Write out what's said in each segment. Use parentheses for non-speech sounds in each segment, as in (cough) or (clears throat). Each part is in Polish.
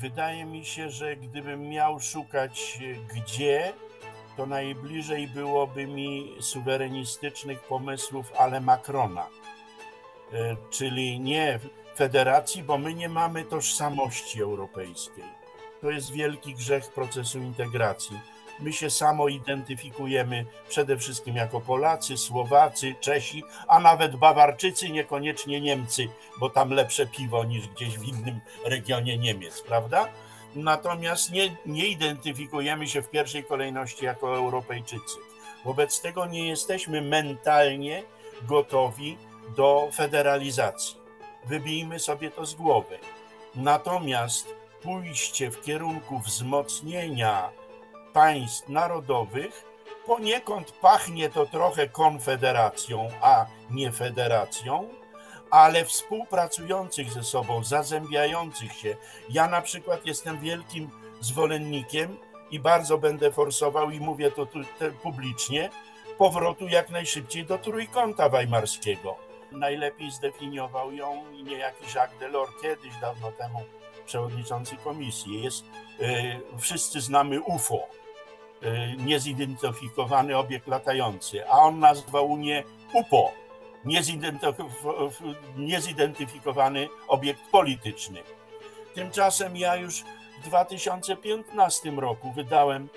Wydaje mi się, że gdybym miał szukać gdzie, to najbliżej byłoby mi suwerenistycznych pomysłów, ale Macrona. E, czyli nie federacji, bo my nie mamy tożsamości europejskiej. To jest wielki grzech procesu integracji. My się samo identyfikujemy przede wszystkim jako Polacy, Słowacy, Czesi, a nawet Bawarczycy, niekoniecznie Niemcy, bo tam lepsze piwo niż gdzieś w innym regionie Niemiec, prawda? Natomiast nie, nie identyfikujemy się w pierwszej kolejności jako Europejczycy. Wobec tego nie jesteśmy mentalnie gotowi do federalizacji. Wybijmy sobie to z głowy. Natomiast pójście w kierunku wzmocnienia państw narodowych poniekąd pachnie to trochę konfederacją, a nie federacją, ale współpracujących ze sobą, zazębiających się. Ja na przykład jestem wielkim zwolennikiem i bardzo będę forsował i mówię to tu, publicznie, powrotu jak najszybciej do trójkąta weimarskiego. Najlepiej zdefiniował ją niejaki Jacques Delors kiedyś, dawno temu, przewodniczący komisji. Jest, yy, wszyscy znamy UFO, niezidentyfikowany obiekt latający, a on nazwał Unię UPO, niezidentyfikowany obiekt polityczny. Tymczasem ja już w 2015 roku wydałem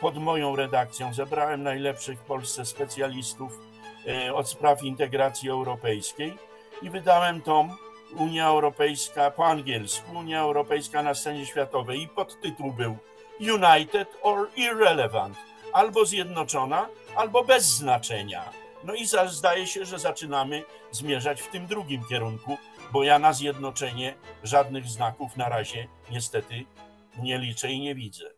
pod moją redakcją, zebrałem najlepszych w Polsce specjalistów e, od spraw integracji europejskiej i wydałem tom Unia Europejska po angielsku, Unia Europejska na scenie światowej i podtytuł był United or Irrelevant, albo zjednoczona, albo bez znaczenia. No i zdaje się, że zaczynamy zmierzać w tym drugim kierunku, bo ja na zjednoczenie żadnych znaków na razie niestety nie liczę i nie widzę.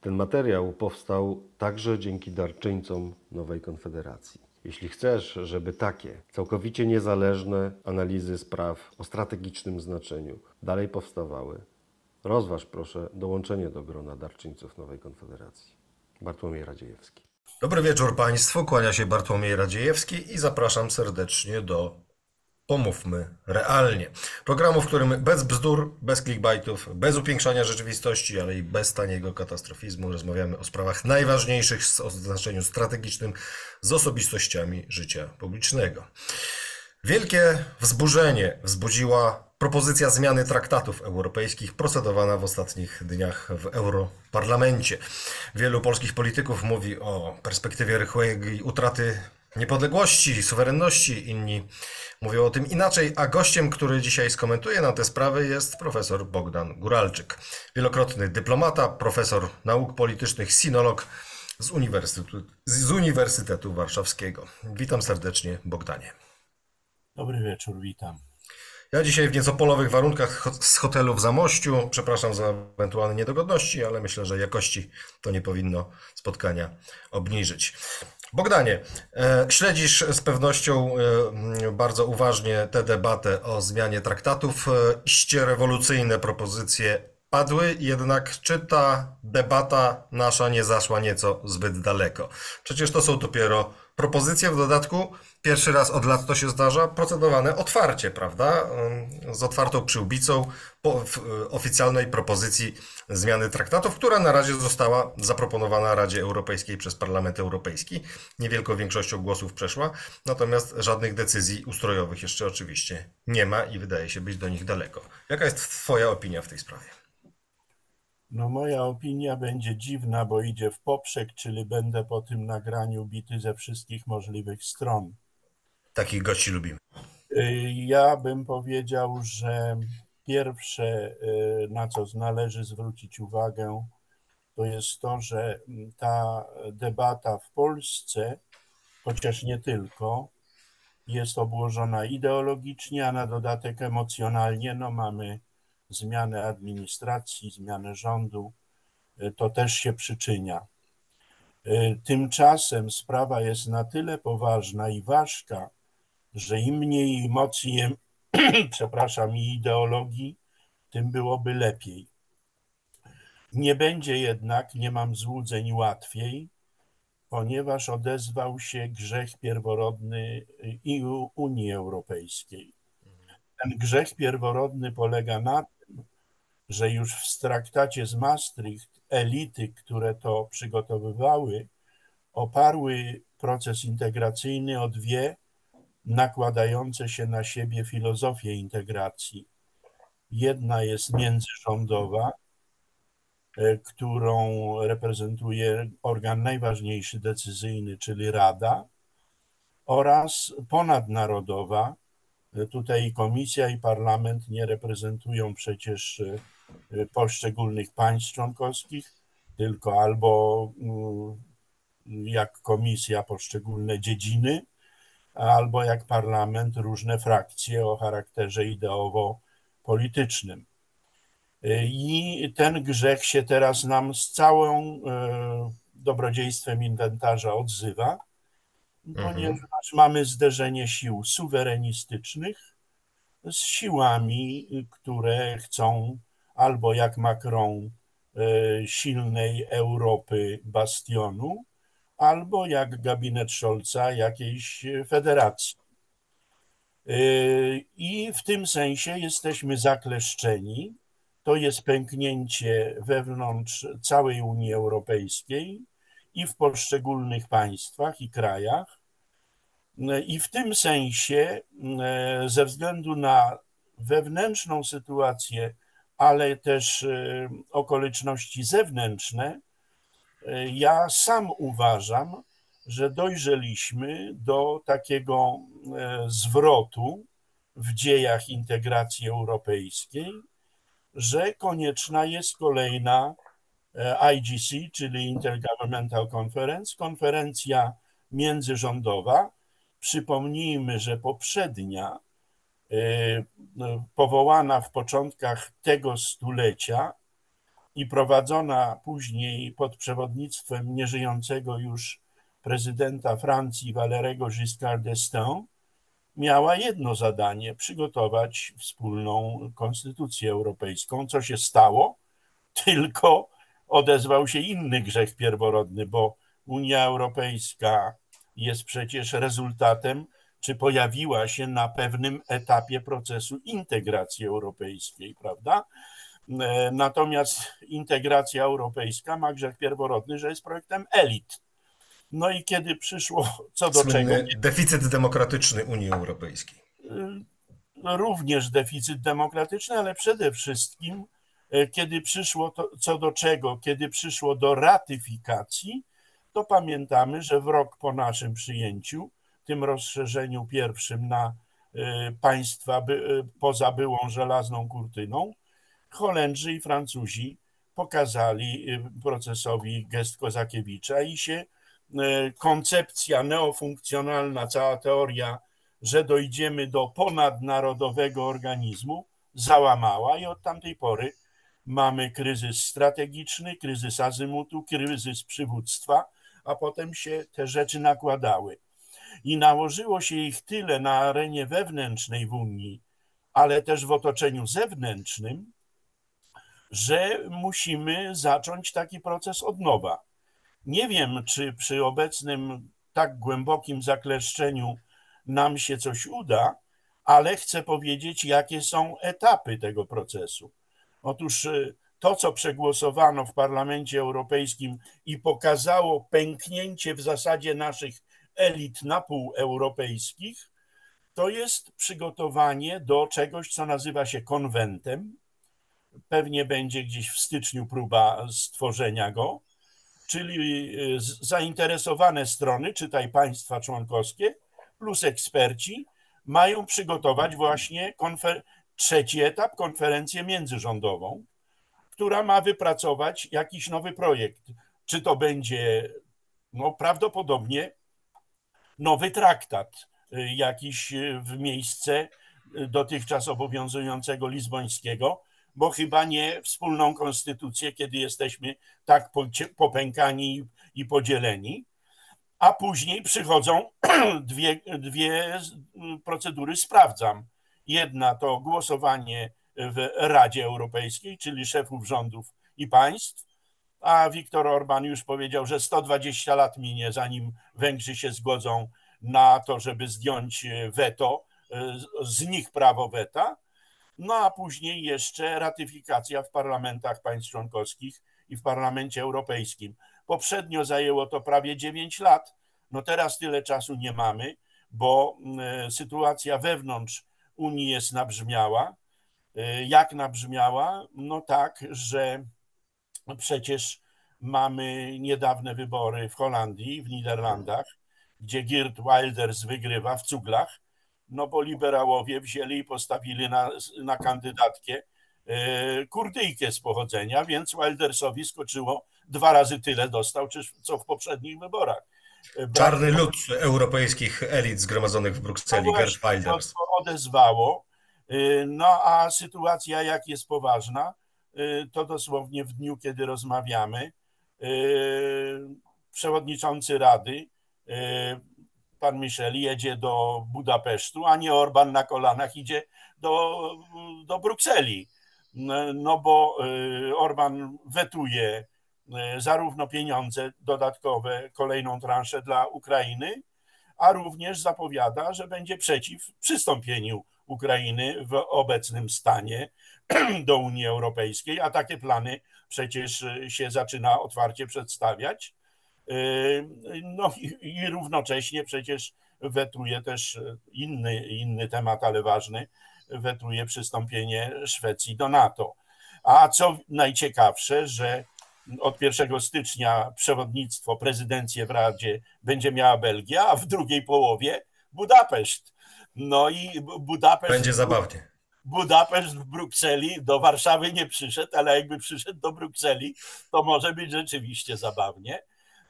Ten materiał powstał także dzięki darczyńcom Nowej Konfederacji. Jeśli chcesz, żeby takie całkowicie niezależne analizy spraw o strategicznym znaczeniu dalej powstawały, Rozważ proszę dołączenie do grona darczyńców Nowej Konfederacji. Bartłomiej Radziejewski. Dobry wieczór Państwu, kłania się Bartłomiej Radziejewski i zapraszam serdecznie do Pomówmy Realnie. Programu, w którym bez bzdur, bez clickbaitów, bez upiększania rzeczywistości, ale i bez taniego katastrofizmu rozmawiamy o sprawach najważniejszych o znaczeniu strategicznym z osobistościami życia publicznego. Wielkie wzburzenie wzbudziła propozycja zmiany traktatów europejskich procedowana w ostatnich dniach w Europarlamencie. Wielu polskich polityków mówi o perspektywie rychłej utraty niepodległości, suwerenności, inni mówią o tym inaczej, a gościem, który dzisiaj skomentuje nam te sprawy jest profesor Bogdan Guralczyk. Wielokrotny dyplomata, profesor nauk politycznych, sinolog z Uniwersytetu, z Uniwersytetu Warszawskiego. Witam serdecznie, Bogdanie. Dobry wieczór, witam. Ja dzisiaj w nieco polowych warunkach z hotelu w Zamościu. Przepraszam za ewentualne niedogodności, ale myślę, że jakości to nie powinno spotkania obniżyć. Bogdanie, e, śledzisz z pewnością e, bardzo uważnie tę debatę o zmianie traktatów. E, iście rewolucyjne propozycje padły, jednak czy ta debata nasza nie zaszła nieco zbyt daleko? Przecież to są dopiero propozycje w dodatku pierwszy raz od lat to się zdarza, procedowane otwarcie, prawda? Z otwartą przyłbicą po oficjalnej propozycji zmiany traktatów, która na razie została zaproponowana Radzie Europejskiej przez Parlament Europejski. Niewielką większością głosów przeszła, natomiast żadnych decyzji ustrojowych jeszcze oczywiście nie ma i wydaje się być do nich daleko. Jaka jest Twoja opinia w tej sprawie? No moja opinia będzie dziwna, bo idzie w poprzek, czyli będę po tym nagraniu bity ze wszystkich możliwych stron. Takich gości lubimy. Y, ja bym powiedział, że pierwsze, y, na co należy zwrócić uwagę, to jest to, że ta debata w Polsce, chociaż nie tylko, jest obłożona ideologicznie, a na dodatek emocjonalnie. No mamy zmianę administracji, zmianę rządu, y, to też się przyczynia. Tymczasem sprawa jest na tyle poważna i ważka, że im mniej emocji, (clears throat) przepraszam, i ideologii, tym byłoby lepiej. Nie będzie jednak, nie mam złudzeń, łatwiej, ponieważ odezwał się grzech pierworodny i Unii Europejskiej. Ten grzech pierworodny polega na że już w traktacie z Maastricht elity, które to przygotowywały, oparły proces integracyjny o dwie nakładające się na siebie filozofie integracji. Jedna jest międzyrządowa, e, którą reprezentuje organ najważniejszy decyzyjny, czyli Rada, oraz ponadnarodowa. E, tutaj komisja i parlament nie reprezentują przecież e, poszczególnych państw członkowskich, tylko albo mm, jak komisja poszczególne dziedziny, albo jak parlament różne frakcje o charakterze ideowo-politycznym. I ten grzech się teraz nam z całą e, dobrodziejstwem inwentarza odzywa, mhm. ponieważ mamy zderzenie sił suwerenistycznych z siłami, które chcą albo jak Macron e, silnej Europy bastionu, albo jak gabinet Scholza jakiejś federacji. Yy, I w tym sensie jesteśmy zakleszczeni. To jest pęknięcie wewnątrz całej Unii Europejskiej i w poszczególnych państwach i krajach. I w tym sensie, ze względu na wewnętrzną sytuację, ale też yy, okoliczności zewnętrzne, ja sam uważam, że dojrzeliśmy do takiego e, zwrotu w dziejach integracji europejskiej, że konieczna jest kolejna IGC, czyli Intergovernmental Conference, konferencja międzyrządowa. Przypomnijmy, że poprzednia, powołana w początkach tego stulecia, i prowadzona później pod przewodnictwem nieżyjącego już prezydenta Francji Valerego Giscard d'Estaing, miała jedno zadanie przygotować wspólną konstytucję europejską. Co się stało? (laughs) Tylko odezwał się inny grzech pierworodny, bo Unia Europejska jest przecież rezultatem, czy pojawiła się na pewnym etapie procesu integracji europejskiej, prawda? E, natomiast integracja europejska ma grzech pierworodny, że jest projektem elit. No i kiedy przyszło co do Słynny czego. Deficyt demokratyczny Unii Europejskiej. E, również deficyt demokratyczny, ale przede wszystkim, e, kiedy przyszło to, co do czego, kiedy przyszło do ratyfikacji, to pamiętamy, że w rok po naszym przyjęciu, tym rozszerzeniu pierwszym na państwa poza byłą żelazną kurtyną, Holendrzy i Francuzi pokazali y, procesowi gest Kozakiewicza i się y, koncepcja neofunkcjonalna, cała teoria, że dojdziemy do ponadnarodowego organizmu, załamała i od tamtej pory mamy kryzys strategiczny, kryzys azymutu, kryzys przywództwa, a potem się te rzeczy nakładały. I nałożyło się ich tyle na arenie wewnętrznej w Unii, ale też w otoczeniu zewnętrznym, że musimy zacząć taki proces od nowa. Nie wiem, czy przy obecnym tak głębokim zakleszczeniu nam się coś uda, ale chcę powiedzieć, jakie są etapy tego procesu. Otóż y, to, co przegłosowano w Parlamencie Europejskim i pokazało pęknięcie w zasadzie naszych elit na pół europejskich, to jest przygotowanie do czegoś, co nazywa się konwentem, Pewnie będzie gdzieś w styczniu próba stworzenia go, czyli y, zainteresowane strony, czytaj państwa członkowskie, plus eksperci, mają przygotować właśnie konfer- trzeci etap, konferencję międzyrządową, która ma wypracować jakiś nowy projekt. Czy to będzie no, prawdopodobnie nowy traktat, y, jakiś y, w miejsce dotychczas obowiązującego lizbońskiego, bo chyba nie wspólną konstytucję, kiedy jesteśmy tak popękani i podzieleni. A później przychodzą (clears throat) dwie, dwie procedury, sprawdzam. Jedna to głosowanie w Radzie Europejskiej, czyli szefów rządów i państw, a Viktor Orban już powiedział, że 120 lat minie, zanim Węgrzy się zgodzą na to, żeby zdjąć weto, z nich prawo weta, no a później jeszcze ratyfikacja w parlamentach państw członkowskich i w Parlamencie Europejskim. Poprzednio zajęło to prawie 9 lat, no teraz tyle czasu nie mamy, bo mm, sytuacja wewnątrz Unii jest nabrzmiała. E, jak nabrzmiała? No tak, że przecież mamy niedawne wybory w Holandii, w Niderlandach, gdzie Geert Wilders wygrywa w cuglach, no bo liberałowie wzięli i postawili na, na kandydatkę e, Kurdyjkę z pochodzenia, więc Wildersowi skoczyło dwa razy tyle dostał, co w poprzednich wyborach. E, Czarny lud europejskich elit zgromadzonych w Brukseli, no Gerd Wilders. To odezwało. E, no a sytuacja jak jest poważna, to dosłownie w dniu, kiedy rozmawiamy, przewodniczący Rady pan Michel jedzie do Budapesztu, a nie Orban na kolanach idzie do, do Brukseli. No bo y, Orban wetuje y, zarówno pieniądze dodatkowe, kolejną transzę dla Ukrainy, a również zapowiada, że będzie przeciw przystąpieniu Ukrainy w obecnym stanie (clears throat) do Unii Europejskiej, a takie plany przecież się zaczyna otwarcie przedstawiać. Yy, no i, i równocześnie przecież wetuje też inny, inny temat, ale ważny, wetuje przystąpienie Szwecji do NATO. A co najciekawsze, że od 1 stycznia przewodnictwo, prezydencję w Radzie będzie miała Belgia, a w drugiej połowie Budapeszt. No i Budapeszt. Będzie zabawnie. Budapeszt w Brukseli do Warszawy nie przyszedł, ale jakby przyszedł do Brukseli, to może być rzeczywiście zabawnie.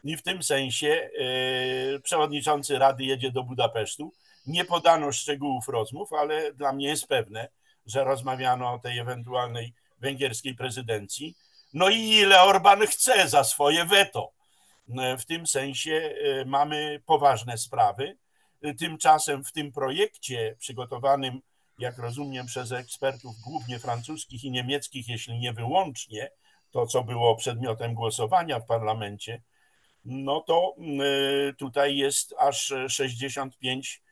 I w tym sensie e, przewodniczący Rady jedzie do Budapesztu. Nie podano szczegółów rozmów, ale dla mnie jest pewne, że rozmawiano o tej ewentualnej węgierskiej prezydencji. No i ile Orban chce za swoje weto. E, w tym sensie e, mamy poważne sprawy. Tymczasem w tym projekcie przygotowanym, jak rozumiem, przez ekspertów głównie francuskich i niemieckich, jeśli nie wyłącznie, to co było przedmiotem głosowania w parlamencie, no to y, tutaj jest aż 65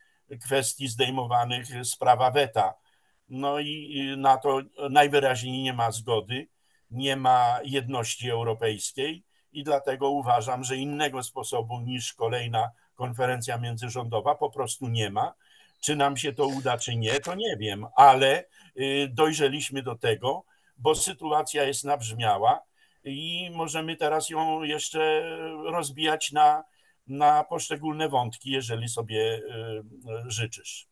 kwestii zdejmowanych z prawa weta. No i na to najwyraźniej nie ma zgody, nie ma jedności europejskiej i dlatego uważam, że innego sposobu niż kolejna konferencja międzyrządowa po prostu nie ma. Czy nam się to uda, czy nie, to nie wiem, ale y, dojrzeliśmy do tego, bo sytuacja jest nabrzmiała i możemy teraz ją jeszcze rozbijać na, na poszczególne wątki, jeżeli sobie y, życzysz.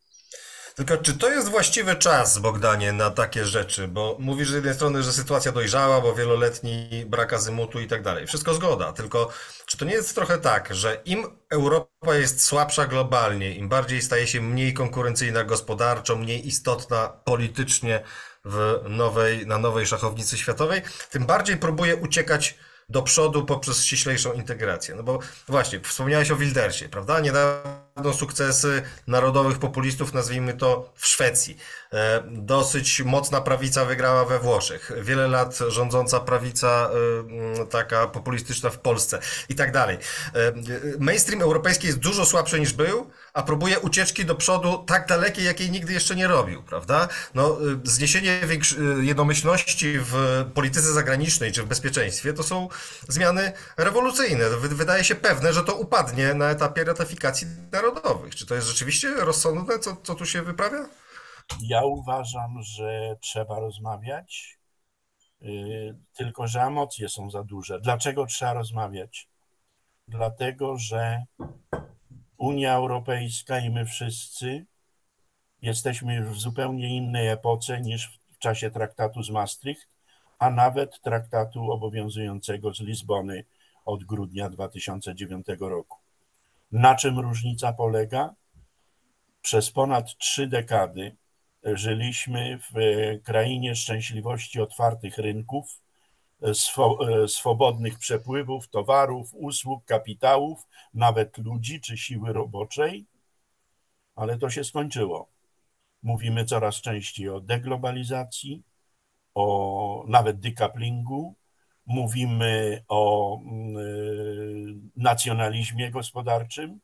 Tylko czy to jest właściwy czas, Bogdanie, na takie rzeczy? Bo mówisz z jednej strony, że sytuacja dojrzała, bo wieloletni brak azymutu i tak dalej. Wszystko zgoda, tylko czy to nie jest trochę tak, że im Europa jest słabsza globalnie, im bardziej staje się mniej konkurencyjna gospodarczo, mniej istotna politycznie w nowej, na nowej szachownicy światowej, tym bardziej próbuje uciekać do przodu poprzez ściślejszą integrację. No bo właśnie, wspomniałeś o Wildersie, prawda? Niedawno sukcesy narodowych populistów, nazwijmy to w Szwecji. E, dosyć mocna prawica wygrała we Włoszech. Wiele lat rządząca prawica e, taka populistyczna w Polsce i tak dalej. E, mainstream europejski jest dużo słabszy niż był, a próbuje ucieczki do przodu tak dalekiej, jakiej nigdy jeszcze nie robił, prawda? No, zniesienie jednomyślności w polityce zagranicznej czy w bezpieczeństwie to są zmiany rewolucyjne. Wydaje się pewne, że to upadnie na etapie ratyfikacji narodowych. Czy to jest rzeczywiście rozsądne, co, co tu się wyprawia? Ja uważam, że trzeba rozmawiać, y, tylko że emocje są za duże. Dlaczego trzeba rozmawiać? Dlatego, że Unia Europejska i my wszyscy jesteśmy już w zupełnie innej epoce niż w czasie traktatu z Maastricht, a nawet traktatu obowiązującego z Lizbony od grudnia 2009 roku. Na czym różnica polega? Przez ponad trzy dekady żyliśmy w krainie szczęśliwości otwartych rynków, swobodnych przepływów towarów, usług, kapitałów, nawet ludzi czy siły roboczej, ale to się skończyło. Mówimy coraz częściej o deglobalizacji, o nawet decouplingu, mówimy o nacjonalizmie gospodarczym,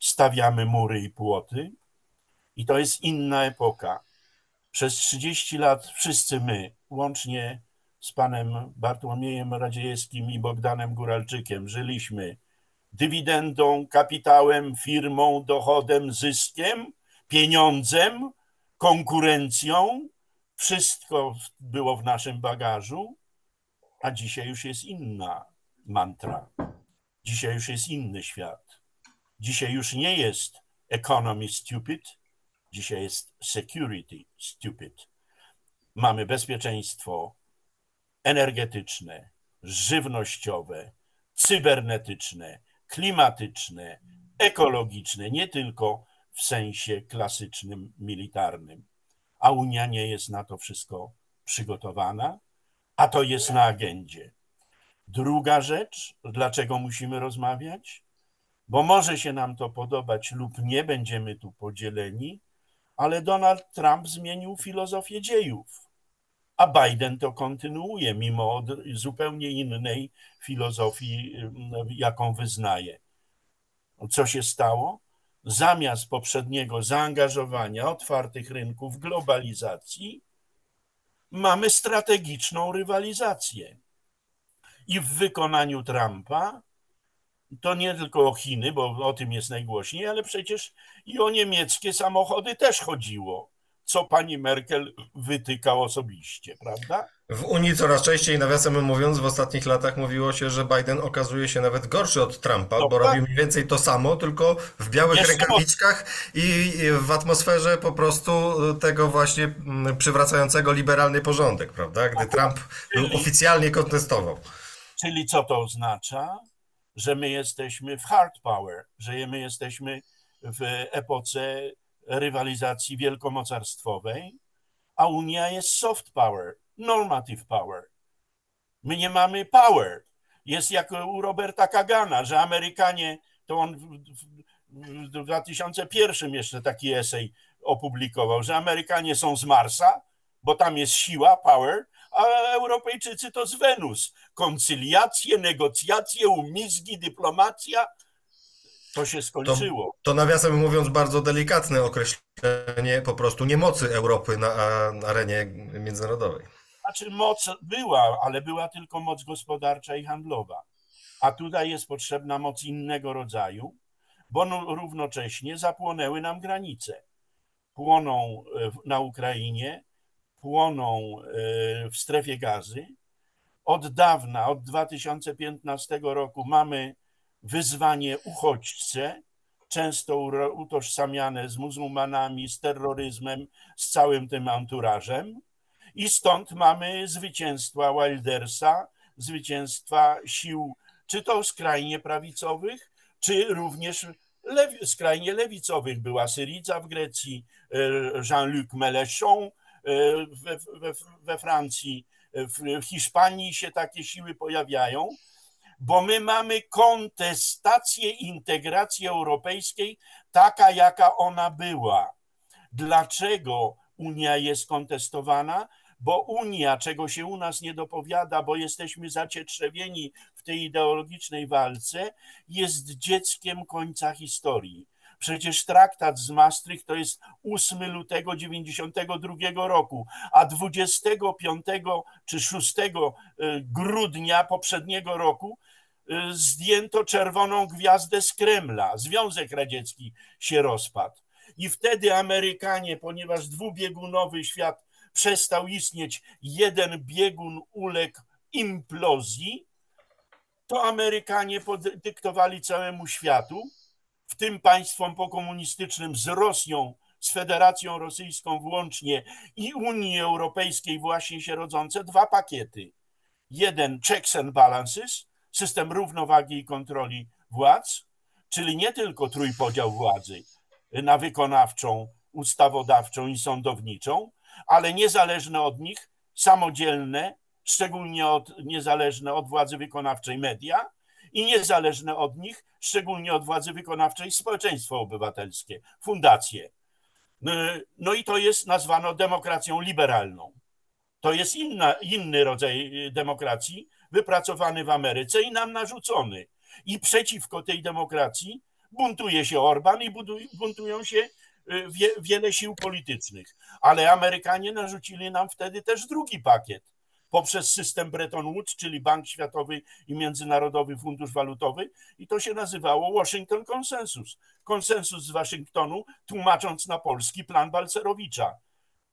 stawiamy mury i płoty. I to jest inna epoka. Przez 30 lat wszyscy my, łącznie z panem Bartłomiejem Radziejewskim i Bogdanem Góralczykiem, żyliśmy dywidendą, kapitałem, firmą, dochodem, zyskiem, pieniądzem, konkurencją. Wszystko było w naszym bagażu, a dzisiaj już jest inna mantra. Dzisiaj już jest inny świat. Dzisiaj już nie jest economy stupid, dzisiaj jest security stupid. Mamy bezpieczeństwo energetyczne, żywnościowe, cybernetyczne, klimatyczne, ekologiczne, nie tylko w sensie klasycznym, militarnym. A Unia nie jest na to wszystko przygotowana, a to jest na agendzie. Druga rzecz, dlaczego musimy rozmawiać? Bo może się nam to podobać lub nie, będziemy tu podzieleni, ale Donald Trump zmienił filozofię dziejów, a Biden to kontynuuje, mimo zupełnie innej filozofii, jaką wyznaje. Co się stało? Zamiast poprzedniego zaangażowania otwartych rynków, globalizacji, mamy strategiczną rywalizację. I w wykonaniu Trumpa to nie tylko o Chiny, bo o tym jest najgłośniej, ale przecież i o niemieckie samochody też chodziło, co pani Merkel wytykał osobiście, prawda? W Unii coraz częściej, nawiasem mówiąc, w ostatnich latach mówiło się, że Biden okazuje się nawet gorszy od Trumpa, no, bo tak. robi mniej więcej to samo, tylko w białych rękawiczkach i w atmosferze po prostu tego właśnie mm, przywracającego liberalny porządek, prawda? Gdy Trump czyli, oficjalnie kontestował. Czyli co to oznacza? Że my jesteśmy w hard power, że my jesteśmy w epoce rywalizacji wielkomocarstwowej, a Unia jest soft power, normative power. My nie mamy power. Jest jak u Roberta Kagana, że Amerykanie, to on w 2001 jeszcze taki esej opublikował, że Amerykanie są z Marsa, bo tam jest siła, power, a Europejczycy to z Wenus. Koncyliacje, negocjacje, umizgi, dyplomacja. To się skończyło. To, to nawiasem mówiąc bardzo delikatne określenie po prostu niemocy Europy na arenie międzynarodowej. Znaczy moc była, ale była tylko moc gospodarcza i handlowa. A tutaj jest potrzebna moc innego rodzaju, bo no, równocześnie zapłonęły nam granice. Płoną e, na Ukrainie, płoną e, w strefie gazy. Od dawna, od 2015 roku mamy wyzwanie uchodźce, często utożsamiane z muzułmanami, z terroryzmem, z całym tym anturażem. I stąd mamy zwycięstwa Wildersa, zwycięstwa sił, czy to skrajnie prawicowych, czy również skrajnie lewicowych. Była Syriza w Grecji, e, Jean-Luc Mélenchon e, we, we, we Francji, w Hiszpanii się takie siły pojawiają, bo my mamy kontestację integracji europejskiej taka, jaka ona była. Dlaczego Unia jest kontestowana? bo Unia, czego się u nas nie dopowiada, bo jesteśmy zacietrzewieni w tej ideologicznej walce, jest dzieckiem końca historii. Przecież traktat z Maastricht to jest 8 lutego 92 roku, a 25 czy 6 y, grudnia poprzedniego roku zdjęto czerwoną gwiazdę z Kremla. Związek Radziecki się rozpadł. I wtedy Amerykanie, ponieważ dwubiegunowy świat przestał istnieć, jeden biegun uległ implozji, to Amerykanie podyktowali całemu światu, w tym państwom pokomunistycznym z Rosją, z Federacją Rosyjską włącznie i Unii Europejskiej właśnie się rodzące dwa pakiety. Jeden checks and balances, system równowagi i kontroli władz, czyli nie tylko trójpodział władzy na wykonawczą, ustawodawczą i sądowniczą, ale niezależne od nich, samodzielne, szczególnie od, niezależne od władzy wykonawczej media i niezależne od nich, szczególnie od władzy wykonawczej społeczeństwo obywatelskie, fundacje. No, no i to jest nazwano demokracją liberalną. To jest inna, inny rodzaj demokracji, wypracowany w Ameryce i nam narzucony. I przeciwko tej demokracji buntuje się Orban i buntują się y, wie, wiele sił politycznych. Ale Amerykanie narzucili nam wtedy też drugi pakiet poprzez system Bretton Woods, czyli Bank Światowy i Międzynarodowy Fundusz Walutowy, i to się nazywało Washington Consensus. Konsensus z Waszyngtonu, tłumacząc na polski plan Balcerowicza.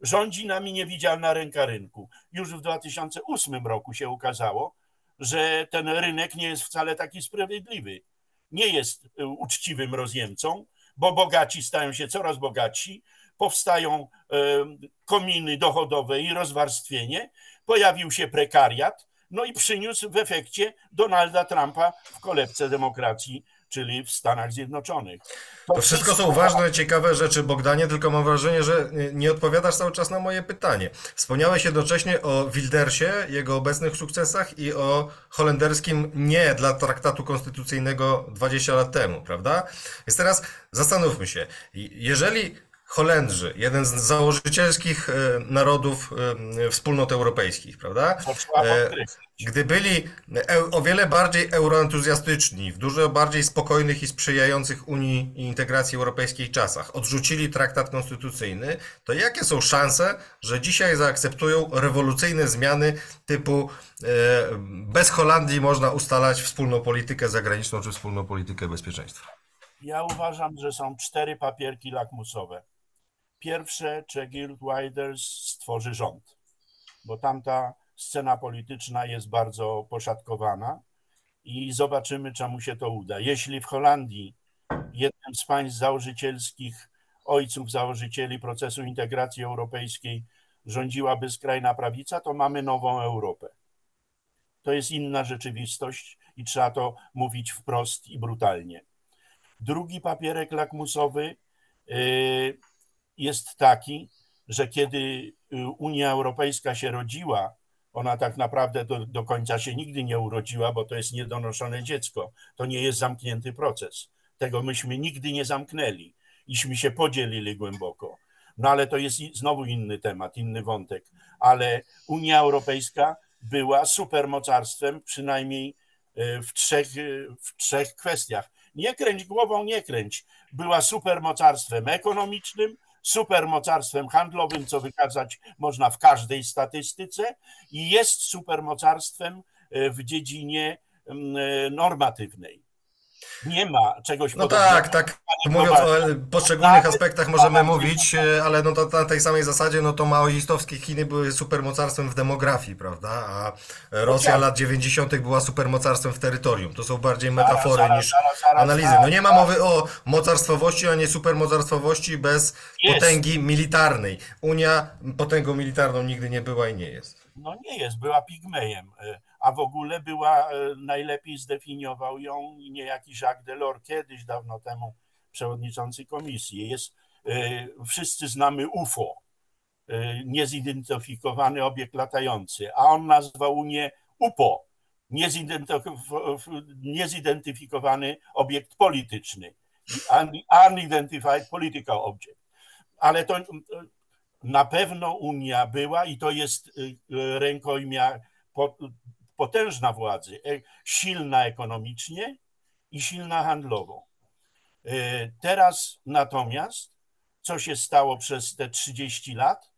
Rządzi nami niewidzialna ręka rynku. Już w 2008 roku się ukazało, że ten rynek nie jest wcale taki sprawiedliwy. Nie jest y, uczciwym rozjemcą, bo bogaci stają się coraz bogatsi, powstają y, kominy dochodowe i rozwarstwienie, pojawił się prekariat, no i przyniósł w efekcie Donalda Trumpa w kolebce demokracji czyli w Stanach Zjednoczonych. To, to wszystko są ważne, ciekawe rzeczy, Bogdanie, tylko mam wrażenie, że nie odpowiadasz cały czas na moje pytanie. Wspomniałeś jednocześnie o Wildersie, jego obecnych sukcesach i o holenderskim nie dla traktatu konstytucyjnego 20 lat temu, prawda? Więc teraz zastanówmy się, jeżeli Holendrzy, jeden z założycielskich e, narodów e, wspólnot europejskich, prawda? E, gdy byli o wiele bardziej euroentuzjastyczni, w dużo bardziej spokojnych i sprzyjających Unii i integracji europejskiej czasach, odrzucili traktat konstytucyjny, to jakie są szanse, że dzisiaj zaakceptują rewolucyjne zmiany typu bez Holandii można ustalać wspólną politykę zagraniczną czy wspólną politykę bezpieczeństwa? Ja uważam, że są cztery papierki lakmusowe. Pierwsze, czy Guild Riders stworzy rząd, bo tamta scena polityczna jest bardzo poszatkowana i zobaczymy, czemu się to uda. Jeśli w Holandii jednym z państw założycielskich, ojców założycieli procesu integracji europejskiej rządziłaby skrajna prawica, to mamy nową Europę. To jest inna rzeczywistość i trzeba to mówić wprost i brutalnie. Drugi papierek lakmusowy yy, jest taki, że kiedy y, Unia Europejska się rodziła, ona tak naprawdę do, do końca się nigdy nie urodziła, bo to jest niedonoszone dziecko. To nie jest zamknięty proces. Tego myśmy nigdy nie zamknęli. Iśmy się podzielili głęboko. No ale to jest znowu inny temat, inny wątek. Ale Unia Europejska była supermocarstwem przynajmniej y, w trzech, y, w trzech kwestiach. Nie kręć głową, nie kręć. Była supermocarstwem ekonomicznym, supermocarstwem handlowym, co wykazać można w każdej statystyce, i jest supermocarstwem e, w dziedzinie mm, e, normatywnej. Nie ma czegoś No tak, tak. Mówiąc o poszczególnych aspektach możemy mówić, e, ale no to na tej samej zasadzie, no to maoistowskie Chiny były supermocarstwem w demografii, prawda? A Rosja lat 90. była supermocarstwem w terytorium. To są bardziej metafory niż analizy. No nie ma mowy o mocarstwowości, a nie supermocarstwowości bez potęgi militarnej. Unia potęgą militarną nigdy nie była i nie jest. No nie jest, była pigmejem e, a w ogóle była, e, najlepiej zdefiniował ją niejaki Jacques Delors kiedyś, dawno temu, przewodniczący komisji. Jest, e, wszyscy znamy UFO, e, niezidentyfikowany obiekt latający, a on nazwał Unię UPO, niezidentyfikowany obiekt polityczny, unidentified political object. Ale to na pewno Unia była i to jest rękojmia potężna władzy, e, silna ekonomicznie i silna handlowo. E, teraz natomiast, co się stało przez te 30 lat?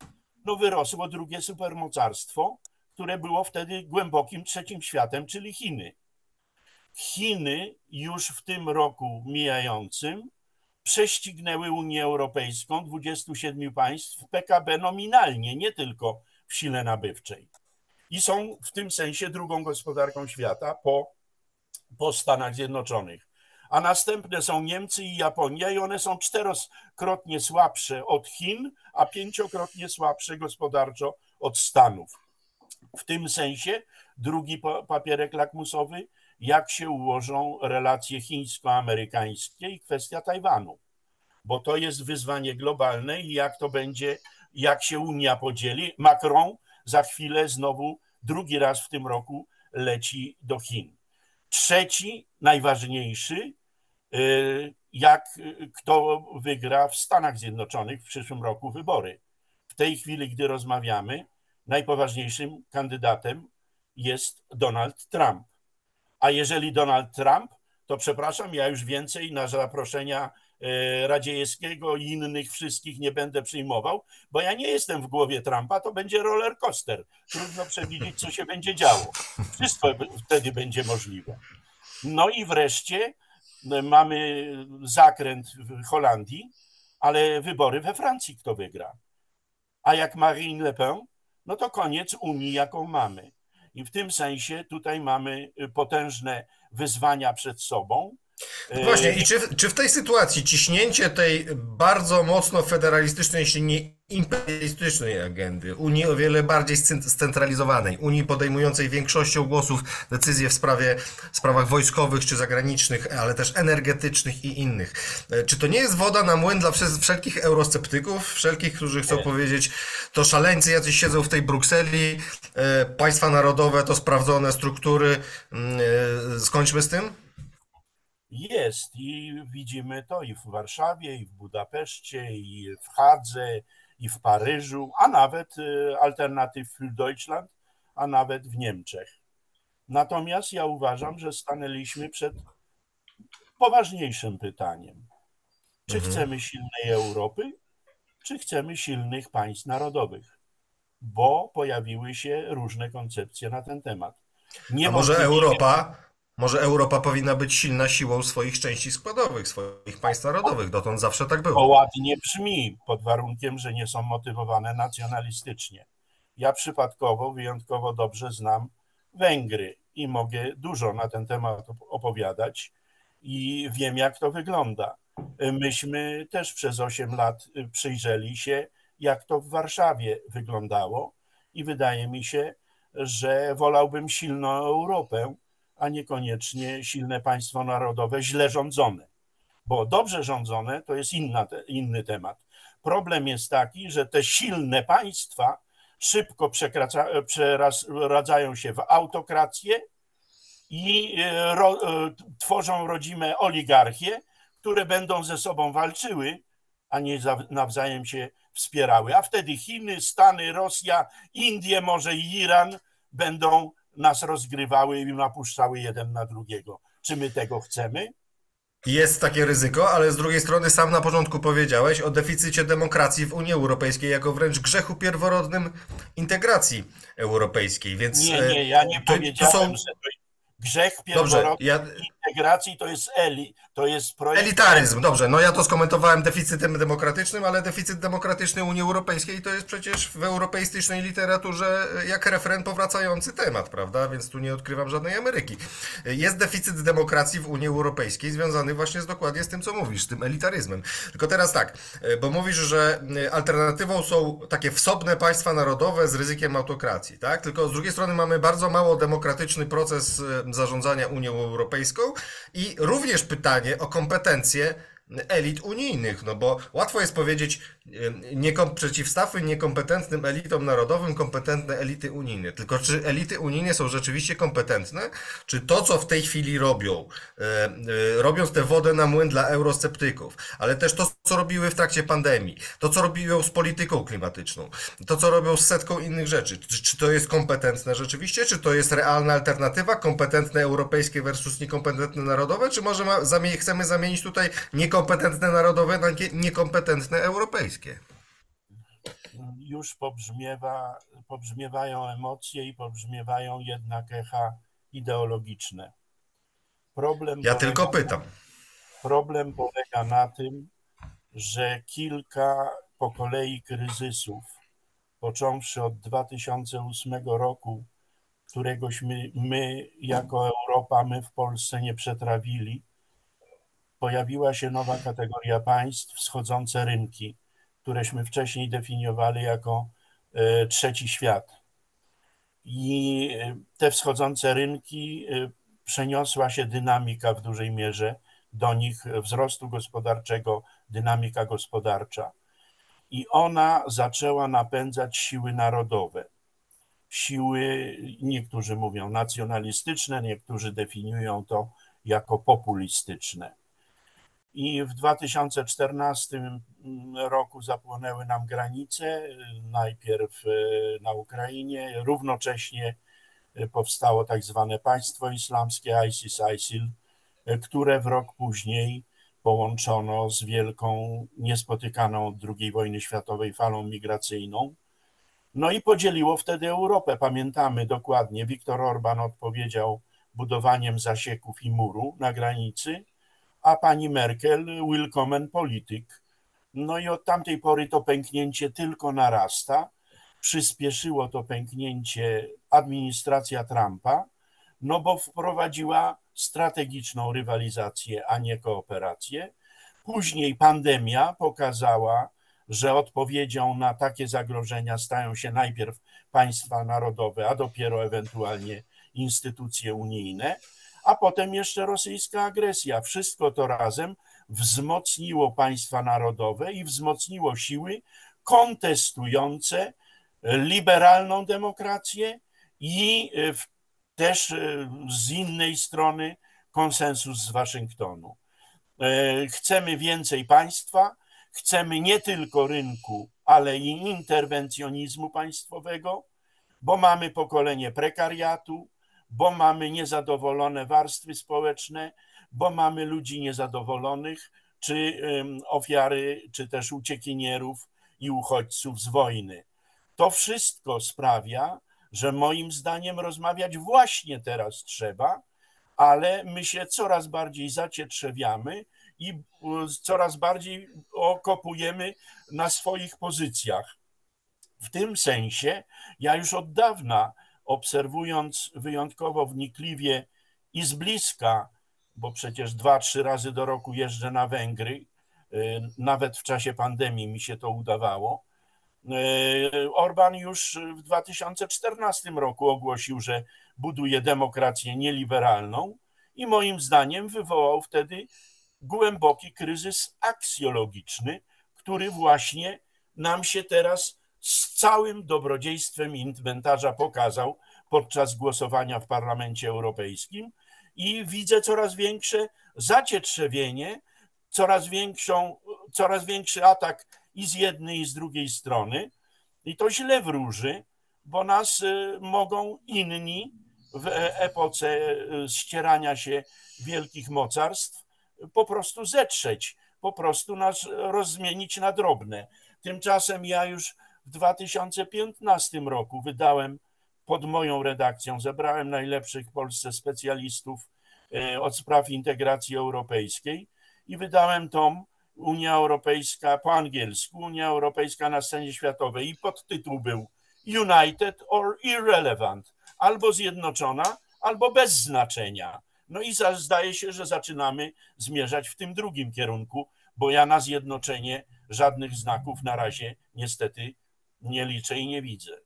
No wyrosło drugie supermocarstwo, które było wtedy głębokim trzecim światem, czyli Chiny. Chiny już w tym roku mijającym prześcignęły Unię Europejską, 27 państw w PKB nominalnie, nie tylko w sile nabywczej i są w tym sensie drugą gospodarką świata po, po Stanach Zjednoczonych. A następne są Niemcy i Japonia, i one są czterokrotnie słabsze od Chin, a pięciokrotnie słabsze gospodarczo od Stanów. W tym sensie drugi papierek lakmusowy, jak się ułożą relacje chińsko-amerykańskie i kwestia Tajwanu, bo to jest wyzwanie globalne i jak to będzie, jak się Unia podzieli. Macron za chwilę znowu drugi raz w tym roku leci do Chin. Trzeci, najważniejszy, y, jak kto wygra w Stanach Zjednoczonych w przyszłym roku wybory. W tej chwili, gdy rozmawiamy, najpoważniejszym kandydatem jest Donald Trump. A jeżeli Donald Trump, to przepraszam, ja już więcej na zaproszenia Radziejewskiego i innych wszystkich nie będę przyjmował, bo ja nie jestem w głowie Trumpa, to będzie roller coaster. Trudno przewidzieć, co się będzie działo. Wszystko wtedy będzie możliwe. No i wreszcie e, mamy zakręt w Holandii, ale wybory we Francji kto wygra. A jak Marine Le Pen, no to koniec Unii, jaką mamy. I w tym sensie tutaj mamy potężne wyzwania przed sobą. No właśnie, i czy, czy w tej sytuacji ciśnięcie tej bardzo mocno federalistycznej, jeśli nie imperialistycznej agendy, Unii o wiele bardziej scentralizowanej, Unii podejmującej większością głosów decyzje w sprawie, sprawach wojskowych czy zagranicznych, ale też energetycznych i innych. E, czy to nie jest woda na młyn dla wszelkich eurosceptyków, wszelkich, którzy chcą nie. powiedzieć, to szaleńcy jacyś siedzą w tej Brukseli, e, państwa narodowe to sprawdzone struktury, mm, e, skończmy z tym? Jest i widzimy to i w Warszawie, i w Budapeszcie, i w Hadze, i w Paryżu, a nawet y, Alternatyw für Deutschland, a nawet w Niemczech. Natomiast ja uważam, że stanęliśmy przed poważniejszym pytaniem. Czy mhm. chcemy silnej Europy, czy chcemy silnych państw narodowych? Bo pojawiły się różne koncepcje na ten temat. Nie a może Europa może Europa powinna być silna siłą swoich części składowych, swoich państw narodowych. Dotąd zawsze tak było. To ładnie brzmi, pod warunkiem, że nie są motywowane nacjonalistycznie. Ja przypadkowo, wyjątkowo dobrze znam Węgry i mogę dużo na ten temat opowiadać i wiem, jak to wygląda. Myśmy też przez 8 lat przyjrzeli się, jak to w Warszawie wyglądało i wydaje mi się, że wolałbym silną Europę, a niekoniecznie silne państwo narodowe źle rządzone. Bo dobrze rządzone to jest inna, inny temat. Problem jest taki, że te silne państwa szybko przeradzają się w autokrację i e, ro, e, tworzą rodzime oligarchie, które będą ze sobą walczyły, a nie nawzajem się wspierały. A wtedy Chiny, Stany, Rosja, Indie, może i Iran będą nas rozgrywały i napuszczały jeden na drugiego. Czy my tego chcemy? Jest takie ryzyko, ale z drugiej strony sam na początku powiedziałeś o deficycie demokracji w Unii Europejskiej jako wręcz grzechu pierworodnym integracji europejskiej, więc... Nie, nie, ja nie to, powiedziałem, to są... że to Grzech pierworodny ja... integracji to jest eli, to jest projekt... Elitaryzm, dobrze. No ja to skomentowałem deficytem demokratycznym, ale deficyt demokratyczny Unii Europejskiej to jest przecież w europeistycznej literaturze jak refren powracający temat, prawda? Więc tu nie odkrywam żadnej Ameryki. Jest deficyt demokracji w Unii Europejskiej związany właśnie z dokładnie z tym, co mówisz, z tym elitaryzmem. Tylko teraz tak, bo mówisz, że alternatywą są takie wsobne państwa narodowe z ryzykiem autokracji, tak? Tylko z drugiej strony mamy bardzo mało demokratyczny proces zarządzania Unią Europejską i również pytanie o kompetencje elit unijnych, no bo łatwo jest powiedzieć niekom, przeciwstawy niekompetentnym elitom narodowym kompetentne elity unijne. Tylko czy elity unijne są rzeczywiście kompetentne? Czy to, co w tej chwili robią, e, e, robiąc tę wodę na młyn dla eurosceptyków, ale też to, co robiły w trakcie pandemii, to, co robią z polityką klimatyczną, to, co robią z setką innych rzeczy, czy, czy to jest kompetentne rzeczywiście, czy to jest realna alternatywa, kompetentne europejskie versus niekompetentne narodowe, czy może ma, zamie chcemy zamienić tutaj niekompetentne narodowe na niekompetentne europejskie? Już pobrzmiewa, pobrzmiewają emocje i pobrzmiewają jednak echa ideologiczne. Problem ja polega, tylko pytam. Problem polega na tym, że kilka po kolei kryzysów, począwszy od 2008 roku, któregośmy my jako Europa, my w Polsce nie przetrawili, pojawiła się nowa kategoria państw, wschodzące rynki któreśmy wcześniej definiowali jako e, trzeci świat. I e, te wschodzące rynki e, przeniosła się dynamika w dużej mierze do nich wzrostu gospodarczego, dynamika gospodarcza. I ona zaczęła napędzać siły narodowe. Siły, niektórzy mówią nacjonalistyczne, niektórzy definiują to jako populistyczne. I w 2014 roku zapłonęły nam granice, najpierw e, na Ukrainie, równocześnie powstało tak zwane państwo islamskie ISIS, ISIL, które w rok później połączono z wielką, niespotykaną od II wojny światowej falą migracyjną. No i podzieliło wtedy Europę. Pamiętamy dokładnie, Viktor Orban odpowiedział budowaniem zasieków i muru na granicy, a pani Merkel willkommen polityk. No i od tamtej pory to pęknięcie tylko narasta. Przyspieszyło to pęknięcie administracja Trumpa, no bo wprowadziła strategiczną rywalizację, a nie kooperację. Później pandemia pokazała, że odpowiedzią na takie zagrożenia stają się najpierw państwa narodowe, a dopiero ewentualnie instytucje unijne, a potem jeszcze rosyjska agresja. Wszystko to razem wzmocniło państwa narodowe i wzmocniło siły kontestujące liberalną demokrację i też z innej strony konsensus z Waszyngtonu. Chcemy więcej państwa, chcemy nie tylko rynku, ale i interwencjonizmu państwowego, bo mamy pokolenie prekariatu, bo mamy niezadowolone warstwy społeczne, bo mamy ludzi niezadowolonych, czy ofiary, czy też uciekinierów i uchodźców z wojny. To wszystko sprawia, że moim zdaniem rozmawiać właśnie teraz trzeba, ale my się coraz bardziej zacietrzewiamy i coraz bardziej okopujemy na swoich pozycjach. W tym sensie ja już od dawna obserwując wyjątkowo wnikliwie i z bliska, bo przecież dwa, trzy razy do roku jeżdżę na Węgry, y, nawet w czasie pandemii mi się to udawało. Y, Orban już w 2014 roku ogłosił, że buduje demokrację nieliberalną i moim zdaniem wywołał wtedy głęboki kryzys aksjologiczny, który właśnie nam się teraz z całym dobrodziejstwem inwentarza pokazał podczas głosowania w Parlamencie Europejskim i widzę coraz większe zacietrzewienie, coraz, większą, coraz większy atak i z jednej, i z drugiej strony. I to źle wróży, bo nas y, mogą inni w e, epoce y, ścierania się wielkich mocarstw po prostu zetrzeć, po prostu nas rozmienić na drobne. Tymczasem ja już w 2015 roku wydałem pod moją redakcją, zebrałem najlepszych w Polsce specjalistów e, od spraw integracji europejskiej i wydałem tom Unia Europejska po angielsku, Unia Europejska na scenie światowej i podtytuł był United or Irrelevant, albo zjednoczona, albo bez znaczenia. No i zdaje się, że zaczynamy zmierzać w tym drugim kierunku, bo ja na zjednoczenie żadnych znaków na razie niestety nie liczę i nie widzę.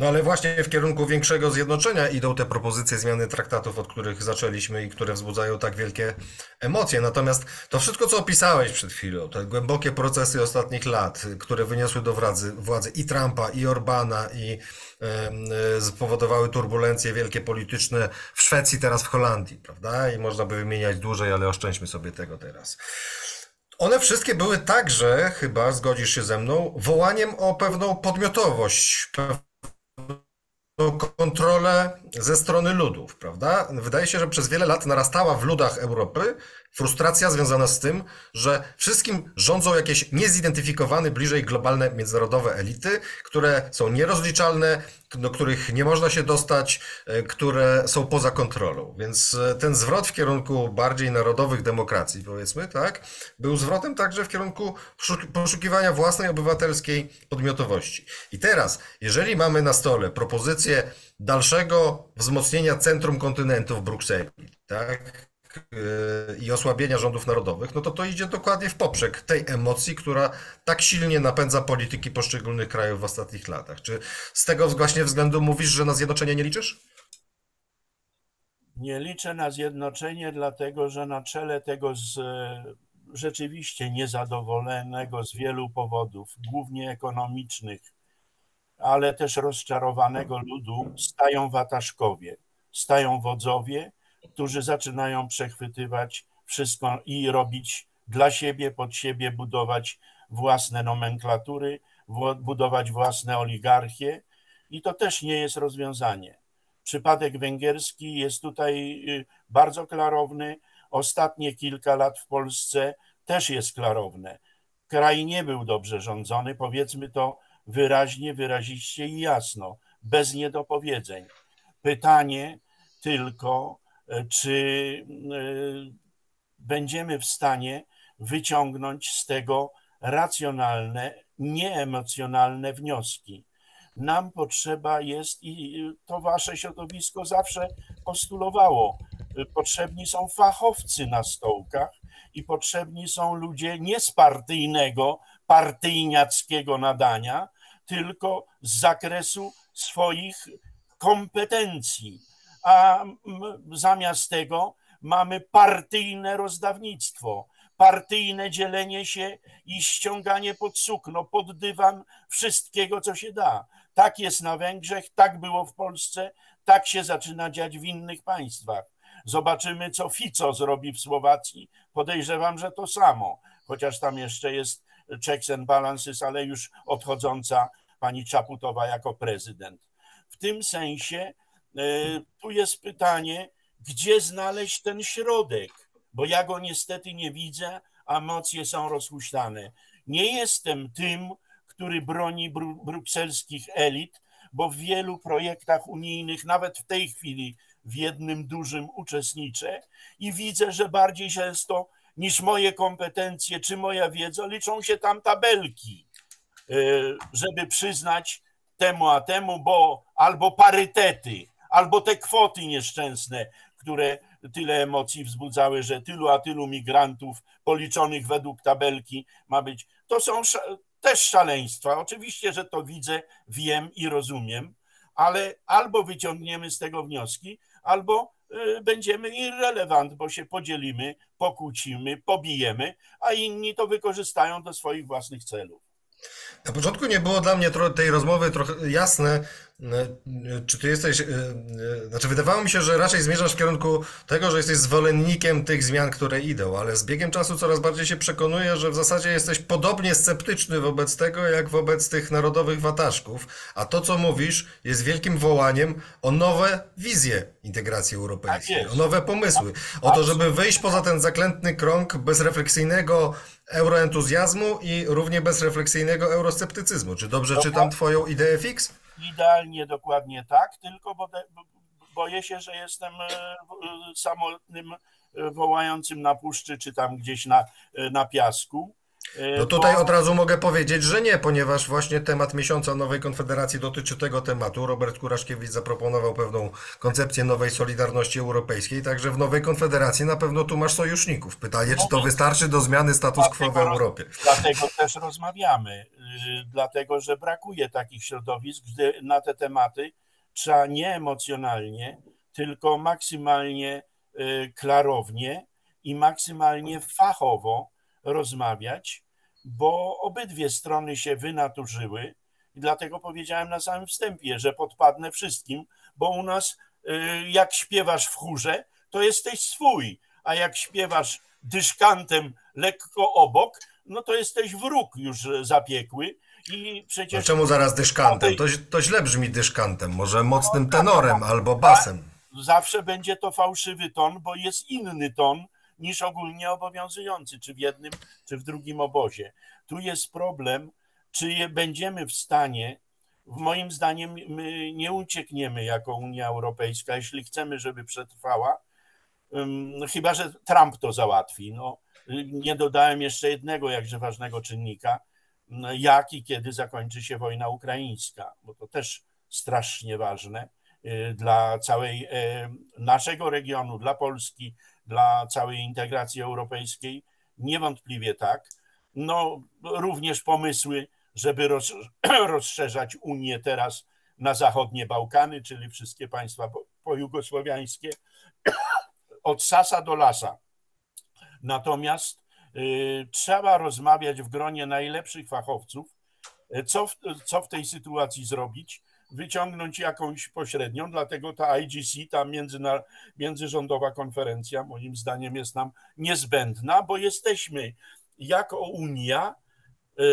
No ale właśnie w kierunku większego zjednoczenia idą te propozycje zmiany traktatów, od których zaczęliśmy i które wzbudzają tak wielkie emocje. Natomiast to wszystko, co opisałeś przed chwilą, te głębokie procesy ostatnich lat, które wyniosły do władzy, władzy i Trumpa, i Orbana, i e, spowodowały turbulencje wielkie polityczne w Szwecji, teraz w Holandii, prawda? I można by wymieniać dłużej, ale oszczędźmy sobie tego teraz. One wszystkie były także, chyba zgodzisz się ze mną, wołaniem o pewną podmiotowość, kontrolę ze strony ludów, prawda? Wydaje się, że przez wiele lat narastała w ludach Europy frustracja związana z tym, że wszystkim rządzą jakieś niezidentyfikowane bliżej globalne międzynarodowe elity, które są nierozliczalne, do których nie można się dostać, e, które są poza kontrolą. Więc e, ten zwrot w kierunku bardziej narodowych demokracji, powiedzmy, tak, był zwrotem także w kierunku poszukiwania własnej obywatelskiej podmiotowości. I teraz, jeżeli mamy na stole propozycję dalszego wzmocnienia centrum kontynentu w Brukseli, tak, i osłabienia rządów narodowych, no to to idzie dokładnie w poprzek tej emocji, która tak silnie napędza polityki poszczególnych krajów w ostatnich latach. Czy z tego właśnie względu mówisz, że na zjednoczenie nie liczysz? Nie liczę na zjednoczenie, dlatego że na czele tego z rzeczywiście niezadowolonego z wielu powodów, głównie ekonomicznych, ale też rozczarowanego ludu, stają wataszkowie, stają wodzowie, którzy zaczynają przechwytywać wszystko i robić dla siebie, pod siebie, budować własne nomenklatury, budować własne oligarchie i to też nie jest rozwiązanie. Przypadek węgierski jest tutaj y, bardzo klarowny. Ostatnie kilka lat w Polsce też jest klarowne. Kraj nie był dobrze rządzony, powiedzmy to wyraźnie, wyraziście i jasno, bez niedopowiedzeń. Pytanie tylko, czy e, będziemy w stanie wyciągnąć z tego racjonalne, nieemocjonalne wnioski. Nam potrzeba jest, i to wasze środowisko zawsze postulowało, potrzebni są fachowcy na stołkach i potrzebni są ludzie nie z partyjnego, partyjniackiego nadania, tylko z zakresu swoich kompetencji. A zamiast tego mamy partyjne rozdawnictwo, partyjne dzielenie się i ściąganie pod sukno, pod dywan wszystkiego, co się da. Tak jest na Węgrzech, tak było w Polsce, tak się zaczyna dziać w innych państwach. Zobaczymy, co Fico zrobi w Słowacji. Podejrzewam, że to samo, chociaż tam jeszcze jest checks and balances, ale już odchodząca pani Czaputowa jako prezydent. W tym sensie tu jest pytanie, gdzie znaleźć ten środek, bo ja go niestety nie widzę, a emocje są rozhuśtane. Nie jestem tym, który broni bru brukselskich elit, bo w wielu projektach unijnych, nawet w tej chwili w jednym dużym uczestniczę i widzę, że bardziej często niż moje kompetencje czy moja wiedza liczą się tam tabelki, e, żeby przyznać temu a temu, bo albo parytety, albo te kwoty nieszczęsne, które tyle emocji wzbudzały, że tylu a tylu migrantów policzonych według tabelki ma być. To są też szaleństwa. Oczywiście, że to widzę, wiem i rozumiem, ale albo wyciągniemy z tego wnioski, albo y, będziemy irrelevant, bo się podzielimy, pokłócimy, pobijemy, a inni to wykorzystają do swoich własnych celów. Na początku nie było dla mnie tej rozmowy trochę jasne, czy ty jesteś, e, e, znaczy wydawało mi się, że raczej zmierzasz w kierunku tego, że jesteś zwolennikiem tych zmian, które idą, ale z biegiem czasu coraz bardziej się przekonuję, że w zasadzie jesteś podobnie sceptyczny wobec tego, jak wobec tych narodowych wataszków, a to, co mówisz, jest wielkim wołaniem o nowe wizje integracji europejskiej, tak o nowe pomysły, o to, żeby wyjść poza ten zaklętny krąg bezrefleksyjnego euroentuzjazmu i równie bezrefleksyjnego eurosceptycyzmu. Czy dobrze czytam twoją ideę fix? Idealnie dokładnie tak, tylko boję się, że jestem e, e, samotnym e, wołającym na puszczy, czy tam gdzieś na, na piasku. No tutaj od razu mogę powiedzieć, że nie, ponieważ właśnie temat miesiąca Nowej Konfederacji dotyczy tego tematu. Robert Kuraszkiewicz zaproponował pewną koncepcję nowej Solidarności Europejskiej, także w Nowej Konfederacji na pewno tu masz sojuszników. Pytanie, czy to no wystarczy do zmiany status quo w Europie? Dlatego też rozmawiamy, y, dlatego że brakuje takich środowisk, gdy na te tematy trzeba nie emocjonalnie, tylko maksymalnie y, klarownie i maksymalnie fachowo rozmawiać, bo obydwie strony się wynaturzyły i dlatego powiedziałem na samym wstępie, że podpadnę wszystkim, bo u nas y, jak śpiewasz w chórze, to jesteś swój, a jak śpiewasz dyszkantem lekko obok, no to jesteś wróg już zapiekły i przecież... A czemu zaraz dyszkantem? To, to źle brzmi dyszkantem, może mocnym tenorem albo basem. Zawsze będzie to fałszywy ton, bo jest inny ton, niż ogólnie obowiązujący, czy w jednym, czy w drugim obozie. Tu jest problem, czy będziemy w stanie, moim zdaniem, my nie uciekniemy jako Unia Europejska, jeśli chcemy, żeby przetrwała, chyba że Trump to załatwi. No, nie dodałem jeszcze jednego jakże ważnego czynnika, jak i kiedy zakończy się wojna ukraińska, bo to też strasznie ważne y, dla całej y, naszego regionu, dla Polski, dla całej integracji europejskiej? Niewątpliwie tak. No, również pomysły, żeby (clears throat) rozszerzać Unię teraz na zachodnie Bałkany, czyli wszystkie państwa pojugosłowiańskie, (clears throat) od sasa do lasa. Natomiast y, trzeba rozmawiać w gronie najlepszych fachowców, co w, co w tej sytuacji zrobić, wyciągnąć jakąś pośrednią, dlatego ta IGC, ta międzyrządowa konferencja, moim zdaniem jest nam niezbędna, bo jesteśmy jako Unia y,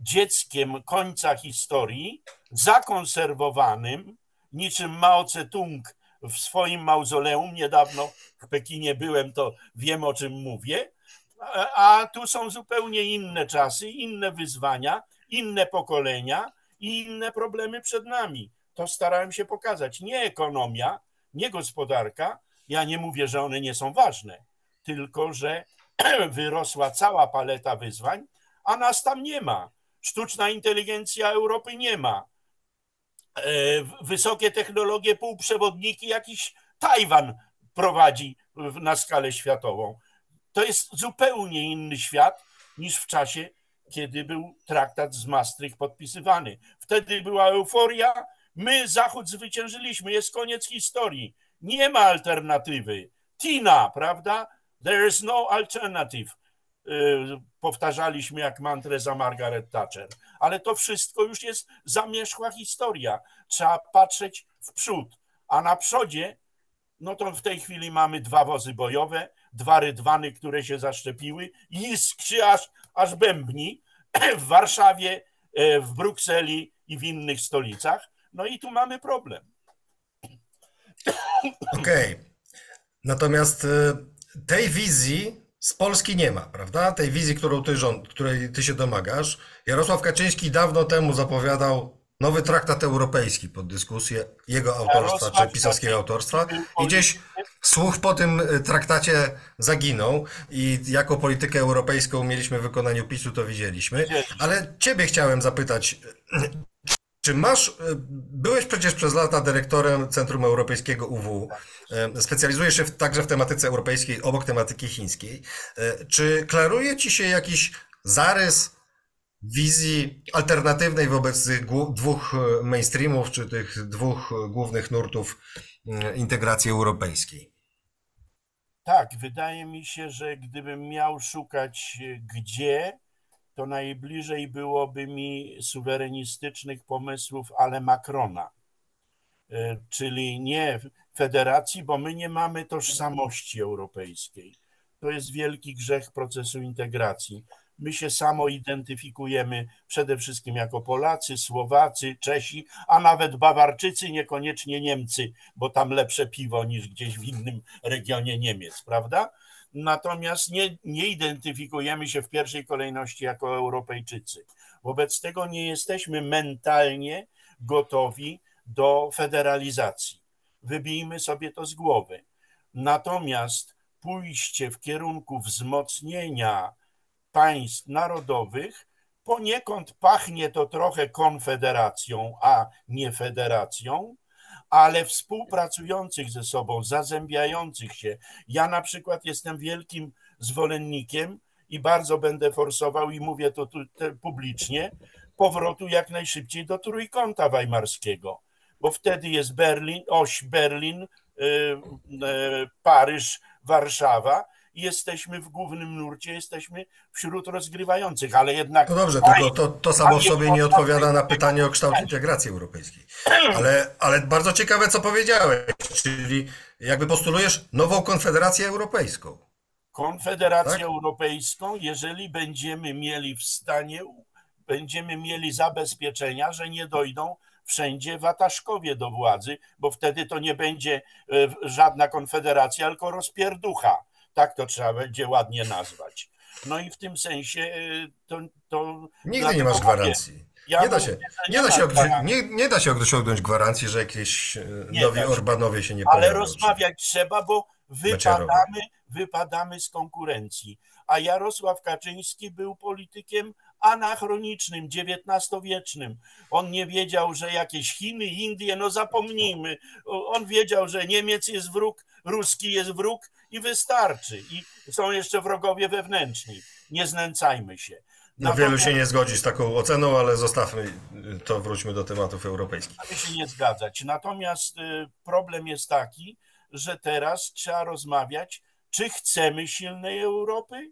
dzieckiem końca historii, zakonserwowanym niczym Mao Tse-tung w swoim mauzoleum. Niedawno w Pekinie byłem, to wiem o czym mówię. A tu są zupełnie inne czasy, inne wyzwania, inne pokolenia i inne problemy przed nami. To starałem się pokazać. Nie ekonomia, nie gospodarka. Ja nie mówię, że one nie są ważne, tylko że (clears throat) wyrosła cała paleta wyzwań, a nas tam nie ma. Sztuczna inteligencja Europy nie ma. E, wysokie technologie, półprzewodniki, jakiś Tajwan prowadzi na skalę światową. To jest zupełnie inny świat niż w czasie, kiedy był traktat z Maastricht podpisywany. Wtedy była euforia, my Zachód zwyciężyliśmy, jest koniec historii. Nie ma alternatywy. Tina, prawda? There is no alternative. Y, powtarzaliśmy jak mantrę za Margaret Thatcher. Ale to wszystko już jest zamierzchła historia. Trzeba patrzeć w przód. A na przodzie, no to w tej chwili mamy dwa wozy bojowe, dwa rydwany, które się zaszczepiły, iskrzy aż, aż bębni (clears throat) w Warszawie, e, w Brukseli i w innych stolicach. No i tu mamy problem. (clears throat) Okej. Okay. Natomiast e, tej wizji z Polski nie ma, prawda? Tej wizji, którą ty rząd, której ty się domagasz. Jarosław Kaczyński dawno temu zapowiadał nowy traktat europejski pod dyskusję jego autorstwa, czy pisarskiego autorstwa. I gdzieś słuch po tym e, traktacie zaginął i jako politykę europejską mieliśmy w wykonaniu PiSu, to widzieliśmy. Ale ciebie chciałem zapytać, czy masz, e, byłeś przecież przez lata dyrektorem Centrum Europejskiego UW, e, specjalizujesz się także w tematyce europejskiej obok tematyki chińskiej. E, czy klaruje ci się jakiś zarys wizji alternatywnej wobec dwóch mainstreamów, czy tych dwóch głównych nurtów integracji europejskiej? Tak, wydaje mi się, że gdybym miał szukać gdzie, to najbliżej byłoby mi suwerenistycznych pomysłów, ale Macrona, e, czyli nie federacji, bo my nie mamy tożsamości europejskiej. To jest wielki grzech procesu integracji. My się samo identyfikujemy przede wszystkim jako Polacy, Słowacy, Czesi, a nawet Bawarczycy, niekoniecznie Niemcy, bo tam lepsze piwo niż gdzieś w innym regionie Niemiec, prawda? natomiast nie, nie identyfikujemy się w pierwszej kolejności jako Europejczycy. Wobec tego nie jesteśmy mentalnie gotowi do federalizacji. Wybijmy sobie to z głowy. Natomiast pójście w kierunku wzmocnienia państw narodowych poniekąd pachnie to trochę konfederacją, a nie federacją, ale współpracujących ze sobą, zazębiających się. Ja na przykład jestem wielkim zwolennikiem i bardzo będę forsował i mówię to tu, publicznie, powrotu jak najszybciej do trójkąta weimarskiego, bo wtedy jest Berlin, oś Berlin, y, y, Paryż, Warszawa jesteśmy w głównym nurcie, jesteśmy wśród rozgrywających, ale jednak... No dobrze, tylko to, to samo w sobie nie odpowiada na pytanie o kształt integracji europejskiej. Ale, ale bardzo ciekawe, co powiedziałeś, czyli jakby postulujesz nową konfederację europejską. Konfederację tak? Europejską, jeżeli będziemy mieli w stanie, będziemy mieli zabezpieczenia, że nie dojdą wszędzie wataszkowie do władzy, bo wtedy to nie będzie e, żadna konfederacja, tylko rozpierducha tak to trzeba będzie ładnie nazwać. No i w tym sensie y, to. to Nigdy nie masz gwarancji. Ja nie, da się, nie, nie, da się nie, nie da się osiągnąć gwarancji, że jakieś y, nowi Orbanowie się nie pojawią. Ale rozmawiać trzeba, bo wypadamy, wypadamy z konkurencji. A Jarosław Kaczyński był politykiem anachronicznym, XIX-wiecznym. On nie wiedział, że jakieś Chiny, Indie, no zapomnijmy. On wiedział, że Niemiec jest wróg, Ruski jest wróg i wystarczy. I są jeszcze wrogowie wewnętrzni. Nie znęcajmy się. No wielu się nie zgodzi z taką oceną, ale zostawmy to, wróćmy do tematów europejskich. Mamy się nie zgadzać. Natomiast y, problem jest taki, że teraz trzeba rozmawiać, czy chcemy silnej Europy,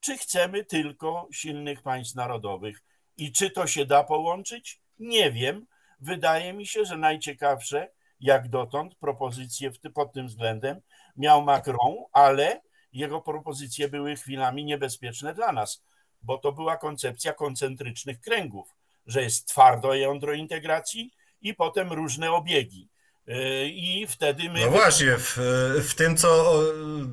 czy chcemy tylko silnych państw narodowych. I czy to się da połączyć? Nie wiem. Wydaje mi się, że najciekawsze jak dotąd propozycje pod tym względem miał Macron, ale jego propozycje były chwilami niebezpieczne dla nas, bo to była koncepcja koncentrycznych kręgów, że jest twardo jądro integracji i potem różne obiegi. Y, I wtedy my. No właśnie, w, w tym, co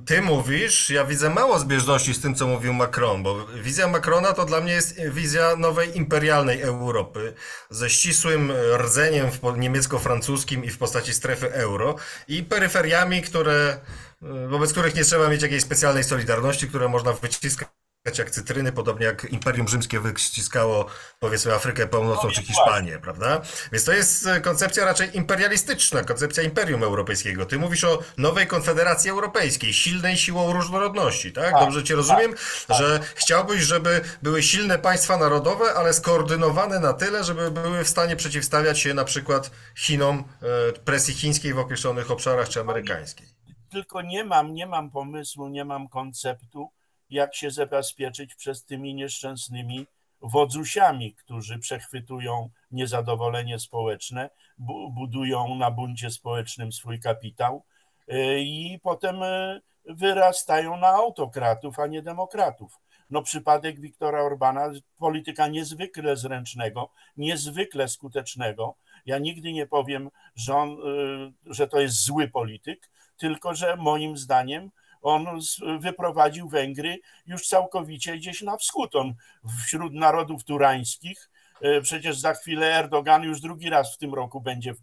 ty mówisz, ja widzę mało zbieżności z tym, co mówił Macron, bo wizja Macrona to dla mnie jest wizja nowej imperialnej Europy ze ścisłym rdzeniem niemiecko-francuskim i w postaci strefy euro i peryferiami, które, wobec których nie trzeba mieć jakiejś specjalnej solidarności, które można wyciskać jak cytryny, podobnie jak Imperium Rzymskie wyściskało powiedzmy Afrykę Północną czy Hiszpanię, prawda? Więc to jest e, koncepcja raczej imperialistyczna, koncepcja Imperium Europejskiego. Ty mówisz o nowej Konfederacji Europejskiej, silnej siłą różnorodności, tak? tak Dobrze cię rozumiem, tak, że tak. chciałbyś, żeby były silne państwa narodowe, ale skoordynowane na tyle, żeby były w stanie przeciwstawiać się na przykład Chinom, e, presji chińskiej w określonych obszarach czy amerykańskiej. Tylko nie mam, nie mam pomysłu, nie mam konceptu, jak się zabezpieczyć przez tymi nieszczęsnymi wodzusiami, którzy przechwytują niezadowolenie społeczne, budują na buncie społecznym swój kapitał y, i potem y, wyrastają na autokratów, a nie demokratów. No przypadek Wiktora Orbana, polityka niezwykle zręcznego, niezwykle skutecznego. Ja nigdy nie powiem, że, on, y, że to jest zły polityk, tylko że moim zdaniem on wyprowadził Węgry już całkowicie gdzieś na wschód. On wśród narodów turańskich, e, przecież za chwilę Erdogan już drugi raz w tym roku będzie w,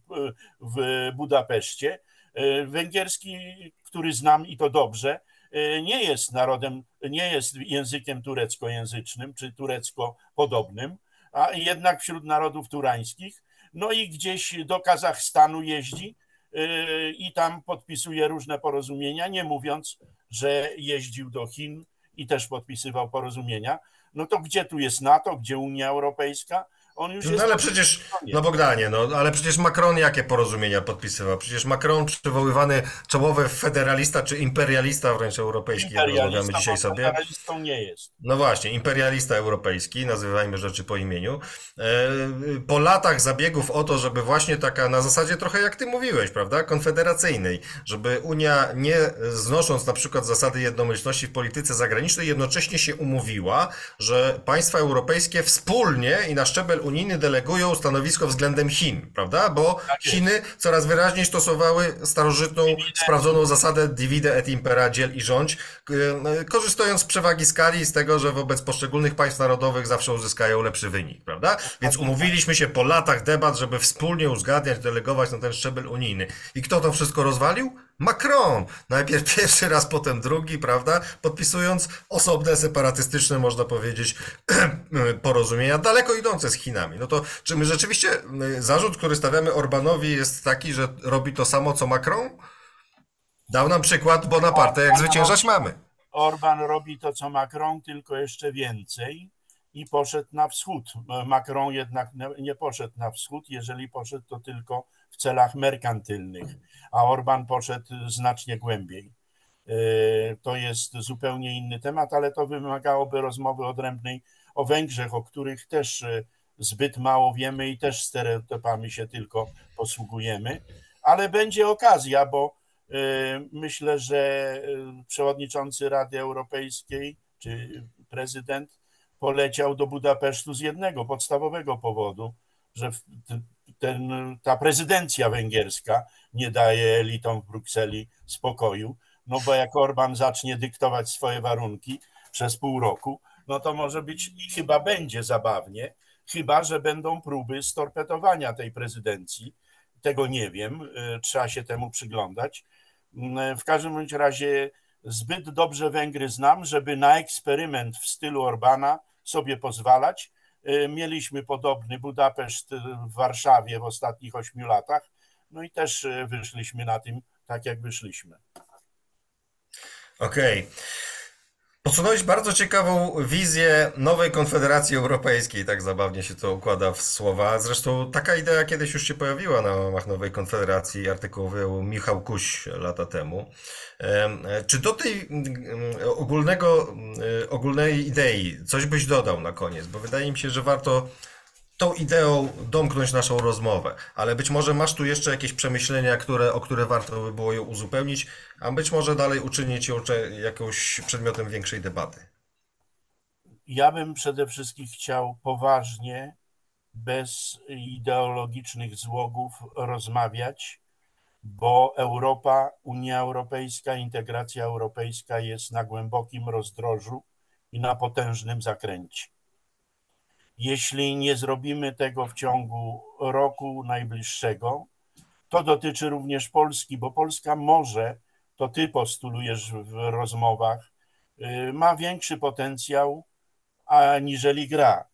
w Budapeszcie. E, węgierski, który znam i to dobrze, e, nie jest narodem, nie jest językiem tureckojęzycznym czy turecko-podobnym, a jednak wśród narodów turańskich. No i gdzieś do Kazachstanu jeździ, i tam podpisuje różne porozumienia, nie mówiąc, że jeździł do Chin i też podpisywał porozumienia. No to gdzie tu jest NATO, gdzie Unia Europejska? On już no, jest ale przecież, no Bogdanie, no ale przecież Macron jakie porozumienia podpisywał? Przecież Macron przywoływany czołowy federalista czy imperialista wręcz europejski, jak rozmawiamy dzisiaj sobie. Imperialistą nie jest. No właśnie, imperialista europejski, nazywajmy rzeczy po imieniu. E, po latach zabiegów o to, żeby właśnie taka na zasadzie trochę jak ty mówiłeś, prawda, konfederacyjnej, żeby Unia nie znosząc na przykład zasady jednomyślności w polityce zagranicznej, jednocześnie się umówiła, że państwa europejskie wspólnie i na szczebel unijny delegują stanowisko względem Chin, prawda? Bo tak Chiny coraz wyraźniej stosowały starożytną, sprawdzoną zasadę divide et impera, dziel i rządź, korzystając z przewagi skali z tego, że wobec poszczególnych państw narodowych zawsze uzyskają lepszy wynik, prawda? Więc umówiliśmy się po latach debat, żeby wspólnie uzgadniać, delegować na ten szczebel unijny. I kto to wszystko rozwalił? Macron. Najpierw (laughs) pierwszy raz, potem drugi, prawda? Podpisując osobne, separatystyczne, można powiedzieć, (clears throat) porozumienia, daleko idące z Chinami. No to czy my rzeczywiście, y, zarzut, który stawiamy Orbanowi jest taki, że robi to samo, co Macron? Dał nam przykład Bonaparte, jak zwyciężać mamy. Orban robi to, co Macron, tylko jeszcze więcej i poszedł na wschód. Macron jednak nie poszedł na wschód, jeżeli poszedł to tylko celach merkantylnych, a Orban poszedł znacznie głębiej. E, to jest zupełnie inny temat, ale to wymagałoby rozmowy odrębnej o Węgrzech, o których też e, zbyt mało wiemy i też stereotypami się tylko posługujemy, ale będzie okazja, bo e, myślę, że przewodniczący Rady Europejskiej czy prezydent poleciał do Budapesztu z jednego podstawowego powodu, że ten, ta prezydencja węgierska nie daje elitom w Brukseli spokoju, no bo jak Orban zacznie dyktować swoje warunki przez pół roku, no to może być i chyba będzie zabawnie, chyba że będą próby storpetowania tej prezydencji. Tego nie wiem, y, trzeba się temu przyglądać. Mm, w każdym bądź razie zbyt dobrze Węgry znam, żeby na eksperyment w stylu Orbana sobie pozwalać. Y, mieliśmy podobny Budapeszt w Warszawie w ostatnich ośmiu latach, no i też y, wyszliśmy na tym tak, jak wyszliśmy. Okej. Okay. Podsunąłeś bardzo ciekawą wizję nowej Konfederacji Europejskiej, tak zabawnie się to układa w słowa. Zresztą taka idea kiedyś już się pojawiła na łamach nowej Konfederacji, artykułowy Michał Kuś lata temu. Czy do tej ogólnego, ogólnej idei coś byś dodał na koniec? Bo wydaje mi się, że warto tą ideą domknąć naszą rozmowę, ale być może masz tu jeszcze jakieś przemyślenia, które, o które warto by było ją uzupełnić, a być może dalej uczynić ją jakąś przedmiotem większej debaty. Ja bym przede wszystkim chciał poważnie bez ideologicznych złogów rozmawiać, bo Europa, Unia Europejska, integracja europejska jest na głębokim rozdrożu i na potężnym zakręcie. Jeśli nie zrobimy tego w ciągu roku najbliższego, to dotyczy również Polski, bo Polska może, to ty postulujesz w rozmowach, y, ma większy potencjał aniżeli gra.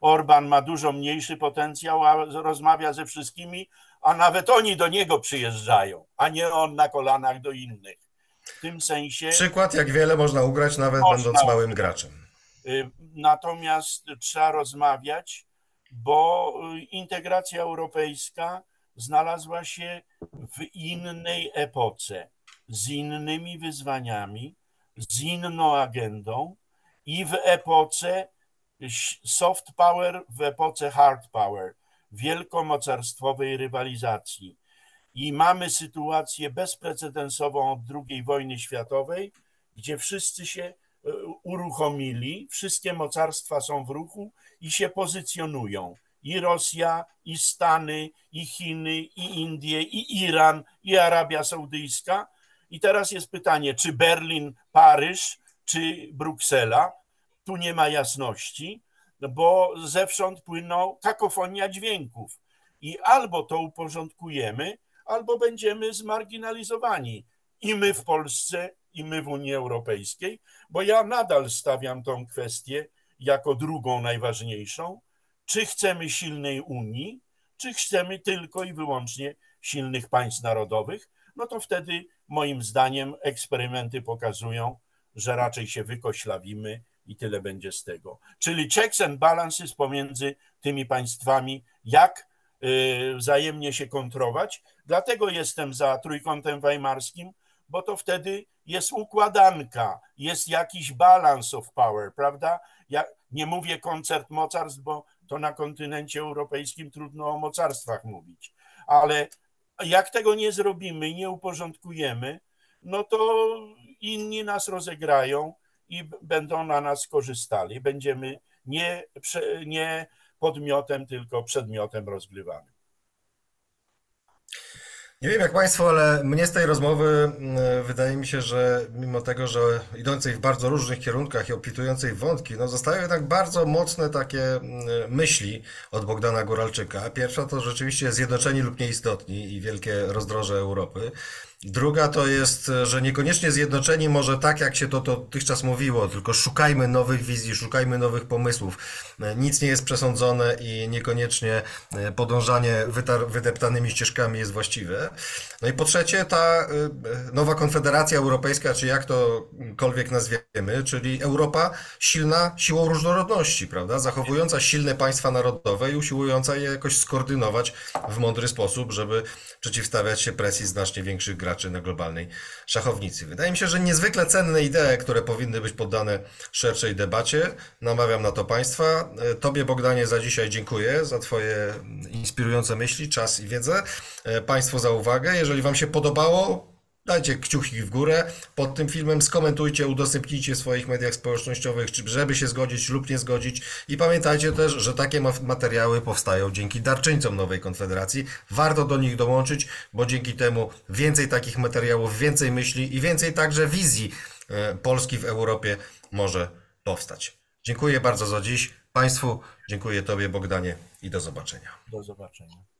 Orban ma dużo mniejszy potencjał, a rozmawia ze wszystkimi, a nawet oni do niego przyjeżdżają, a nie on na kolanach do innych. W tym sensie. Przykład, jak wiele można ugrać, nawet Można będąc małym graczem. Y, Natomiast trzeba rozmawiać, bo y, integracja europejska znalazła się w innej epoce, z innymi wyzwaniami, z inną agendą i w epoce soft power, w epoce hard power, wielkomocarstwowej rywalizacji. I mamy sytuację bezprecedensową od II wojny światowej, gdzie wszyscy się uruchomili, wszystkie mocarstwa są w ruchu i się pozycjonują. I Rosja, i Stany, i Chiny, i Indie, i Iran, i Arabia Saudyjska. I teraz jest pytanie, czy Berlin, Paryż, czy Bruksela? Tu nie ma jasności, bo zewsząd płyną kakofonia dźwięków. I albo to uporządkujemy, albo będziemy zmarginalizowani. I my w Polsce, i my w Unii Europejskiej, bo ja nadal stawiam tą kwestię jako drugą najważniejszą. Czy chcemy silnej Unii, czy chcemy tylko i wyłącznie silnych państw narodowych? No to wtedy, moim zdaniem, eksperymenty pokazują, że raczej się wykoślawimy i tyle będzie z tego. Czyli checks and balances pomiędzy tymi państwami, jak y, wzajemnie się kontrować. Dlatego jestem za trójkątem weimarskim, bo to wtedy jest układanka, jest jakiś balance of power, prawda? Ja nie mówię koncert mocarstw, bo to na kontynencie europejskim trudno o mocarstwach mówić, ale jak tego nie zrobimy i nie uporządkujemy, no to inni nas rozegrają i będą na nas korzystali. Będziemy nie, nie podmiotem, tylko przedmiotem rozgrywanym. Nie wiem jak Państwo, ale mnie z tej rozmowy mm, wydaje mi się, że mimo tego, że idącej w bardzo różnych kierunkach i opisującej wątki, no zostają jednak bardzo mocne takie mm, myśli od Bogdana Góralczyka. Pierwsza to rzeczywiście zjednoczeni lub nieistotni i wielkie rozdroże Europy. Druga to jest, że niekoniecznie zjednoczeni może tak, jak się to dotychczas mówiło, tylko szukajmy nowych wizji, szukajmy nowych pomysłów. Nic nie jest przesądzone i niekoniecznie e, podążanie wydeptanymi ścieżkami jest właściwe. No i po trzecie, ta nowa Konfederacja Europejska, czy jak tokolwiek nazwiemy, czyli Europa silna siłą różnorodności, prawda? Zachowująca silne państwa narodowe i usiłująca je jakoś skoordynować w mądry sposób, żeby przeciwstawiać się presji znacznie większych graczy na globalnej szachownicy. Wydaje mi się, że niezwykle cenne idee, które powinny być poddane szerszej debacie. Namawiam na to Państwa. E, Tobie, Bogdanie, za dzisiaj dziękuję, za Twoje inspirujące myśli, czas i wiedzę. E, Państwu za uwagę. Jeżeli Wam się podobało, Dajcie kciuki w górę pod tym filmem, skomentujcie, udostępnijcie w swoich mediach społecznościowych, żeby się zgodzić lub nie zgodzić. I pamiętajcie też, że takie ma- materiały powstają dzięki darczyńcom Nowej Konfederacji. Warto do nich dołączyć, bo dzięki temu więcej takich materiałów, więcej myśli i więcej także wizji e, Polski w Europie może powstać. Dziękuję bardzo za dziś. Państwu dziękuję Tobie, Bogdanie, i do zobaczenia. Do zobaczenia.